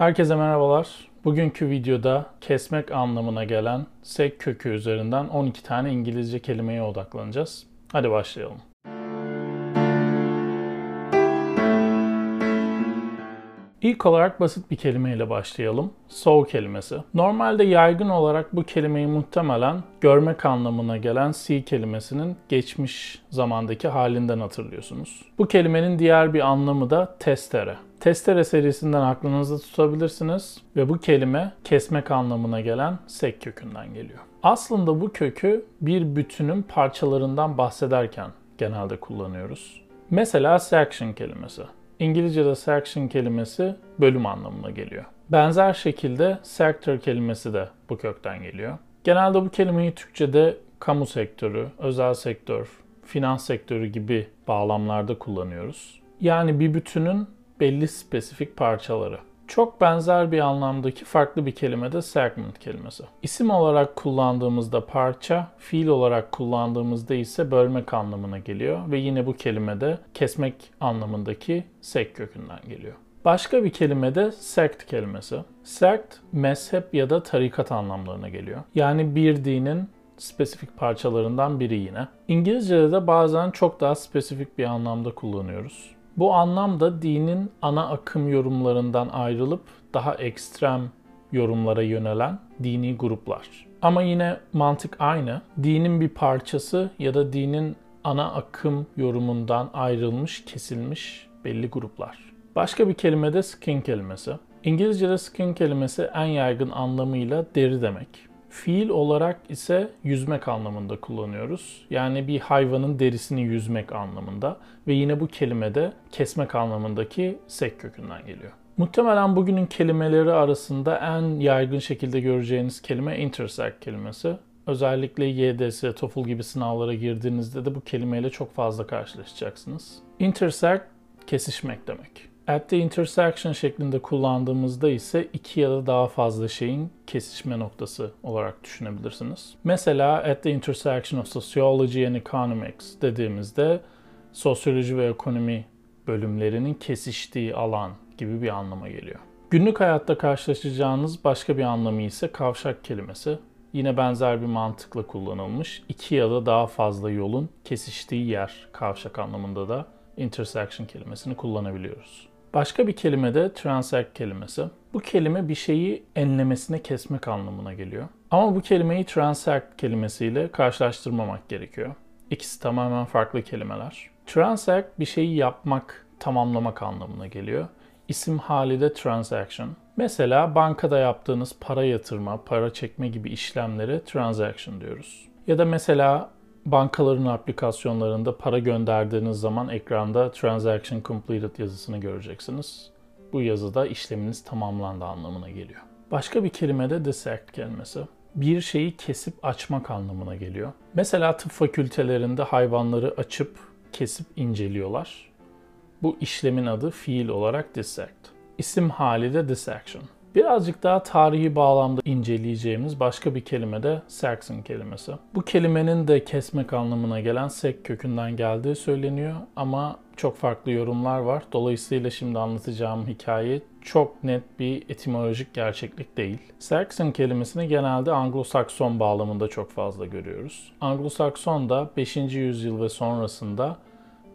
Herkese merhabalar. Bugünkü videoda kesmek anlamına gelen sek kökü üzerinden 12 tane İngilizce kelimeye odaklanacağız. Hadi başlayalım. İlk olarak basit bir kelimeyle başlayalım. Saw kelimesi. Normalde yaygın olarak bu kelimeyi muhtemelen görmek anlamına gelen see kelimesinin geçmiş zamandaki halinden hatırlıyorsunuz. Bu kelimenin diğer bir anlamı da testere. Testere serisinden aklınızda tutabilirsiniz ve bu kelime kesmek anlamına gelen sek kökünden geliyor. Aslında bu kökü bir bütünün parçalarından bahsederken genelde kullanıyoruz. Mesela section kelimesi. İngilizce'de section kelimesi bölüm anlamına geliyor. Benzer şekilde sector kelimesi de bu kökten geliyor. Genelde bu kelimeyi Türkçe'de kamu sektörü, özel sektör, finans sektörü gibi bağlamlarda kullanıyoruz. Yani bir bütünün belli spesifik parçaları. Çok benzer bir anlamdaki farklı bir kelime de segment kelimesi. İsim olarak kullandığımızda parça, fiil olarak kullandığımızda ise bölmek anlamına geliyor ve yine bu kelime de kesmek anlamındaki sek kökünden geliyor. Başka bir kelime de sect kelimesi. Sect, mezhep ya da tarikat anlamlarına geliyor. Yani bir dinin spesifik parçalarından biri yine. İngilizce'de de bazen çok daha spesifik bir anlamda kullanıyoruz. Bu anlamda dinin ana akım yorumlarından ayrılıp daha ekstrem yorumlara yönelen dini gruplar. Ama yine mantık aynı. Dinin bir parçası ya da dinin ana akım yorumundan ayrılmış, kesilmiş belli gruplar. Başka bir kelime de skin kelimesi. İngilizce'de skin kelimesi en yaygın anlamıyla deri demek. Fiil olarak ise yüzmek anlamında kullanıyoruz. Yani bir hayvanın derisini yüzmek anlamında ve yine bu kelime de kesmek anlamındaki sek kökünden geliyor. Muhtemelen bugünün kelimeleri arasında en yaygın şekilde göreceğiniz kelime intersect kelimesi. Özellikle YDS, TOEFL gibi sınavlara girdiğinizde de bu kelimeyle çok fazla karşılaşacaksınız. Intersect kesişmek demek. At the intersection şeklinde kullandığımızda ise iki ya da daha fazla şeyin kesişme noktası olarak düşünebilirsiniz. Mesela at the intersection of sociology and economics dediğimizde sosyoloji ve ekonomi bölümlerinin kesiştiği alan gibi bir anlama geliyor. Günlük hayatta karşılaşacağınız başka bir anlamı ise kavşak kelimesi. Yine benzer bir mantıkla kullanılmış. iki ya da daha fazla yolun kesiştiği yer kavşak anlamında da intersection kelimesini kullanabiliyoruz. Başka bir kelime de transact kelimesi. Bu kelime bir şeyi enlemesine kesmek anlamına geliyor. Ama bu kelimeyi transact kelimesiyle karşılaştırmamak gerekiyor. İkisi tamamen farklı kelimeler. Transact bir şeyi yapmak, tamamlamak anlamına geliyor. İsim hali de transaction. Mesela bankada yaptığınız para yatırma, para çekme gibi işlemlere transaction diyoruz. Ya da mesela bankaların aplikasyonlarında para gönderdiğiniz zaman ekranda transaction completed yazısını göreceksiniz. Bu yazıda işleminiz tamamlandı anlamına geliyor. Başka bir kelime de dissect kelimesi. Bir şeyi kesip açmak anlamına geliyor. Mesela tıp fakültelerinde hayvanları açıp kesip inceliyorlar. Bu işlemin adı fiil olarak dissect. İsim hali de dissection. Birazcık daha tarihi bağlamda inceleyeceğimiz başka bir kelime de Saxon kelimesi. Bu kelimenin de kesmek anlamına gelen sek kökünden geldiği söyleniyor ama çok farklı yorumlar var. Dolayısıyla şimdi anlatacağım hikaye çok net bir etimolojik gerçeklik değil. Saxon kelimesini genelde Anglo-Sakson bağlamında çok fazla görüyoruz. Anglo-Sakson da 5. yüzyıl ve sonrasında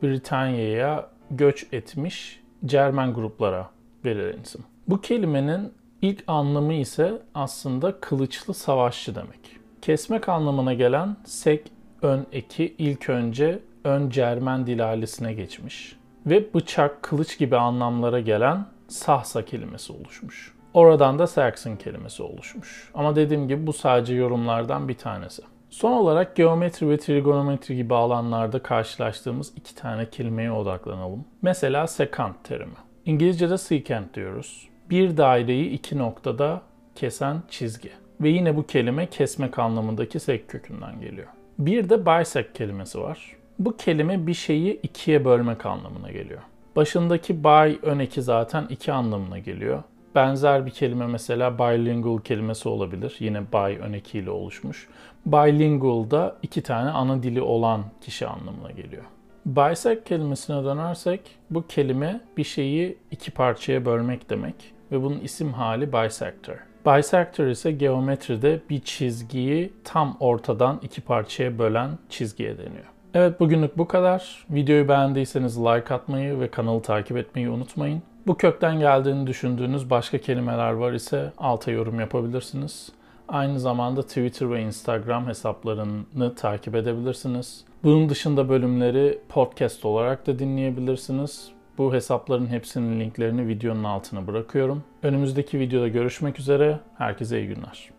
Britanya'ya göç etmiş Cermen gruplara verilen isim. Bu kelimenin İlk anlamı ise aslında kılıçlı savaşçı demek. Kesmek anlamına gelen sek ön eki ilk önce ön Cermen dil ailesine geçmiş ve bıçak, kılıç gibi anlamlara gelen sahsa kelimesi oluşmuş. Oradan da Saxon kelimesi oluşmuş. Ama dediğim gibi bu sadece yorumlardan bir tanesi. Son olarak geometri ve trigonometri gibi alanlarda karşılaştığımız iki tane kelimeye odaklanalım. Mesela sekant terimi. İngilizce'de secant diyoruz bir daireyi iki noktada kesen çizgi. Ve yine bu kelime kesmek anlamındaki sek kökünden geliyor. Bir de bisect kelimesi var. Bu kelime bir şeyi ikiye bölmek anlamına geliyor. Başındaki by ön eki zaten iki anlamına geliyor. Benzer bir kelime mesela bilingual kelimesi olabilir. Yine by ön ekiyle oluşmuş. Bilingual da iki tane ana dili olan kişi anlamına geliyor. Bisect kelimesine dönersek bu kelime bir şeyi iki parçaya bölmek demek. Ve bunun isim hali bisector. Bisector ise geometride bir çizgiyi tam ortadan iki parçaya bölen çizgiye deniyor. Evet bugünlük bu kadar. Videoyu beğendiyseniz like atmayı ve kanalı takip etmeyi unutmayın. Bu kökten geldiğini düşündüğünüz başka kelimeler var ise alta yorum yapabilirsiniz. Aynı zamanda Twitter ve Instagram hesaplarını takip edebilirsiniz. Bunun dışında bölümleri podcast olarak da dinleyebilirsiniz. Bu hesapların hepsinin linklerini videonun altına bırakıyorum. Önümüzdeki videoda görüşmek üzere. Herkese iyi günler.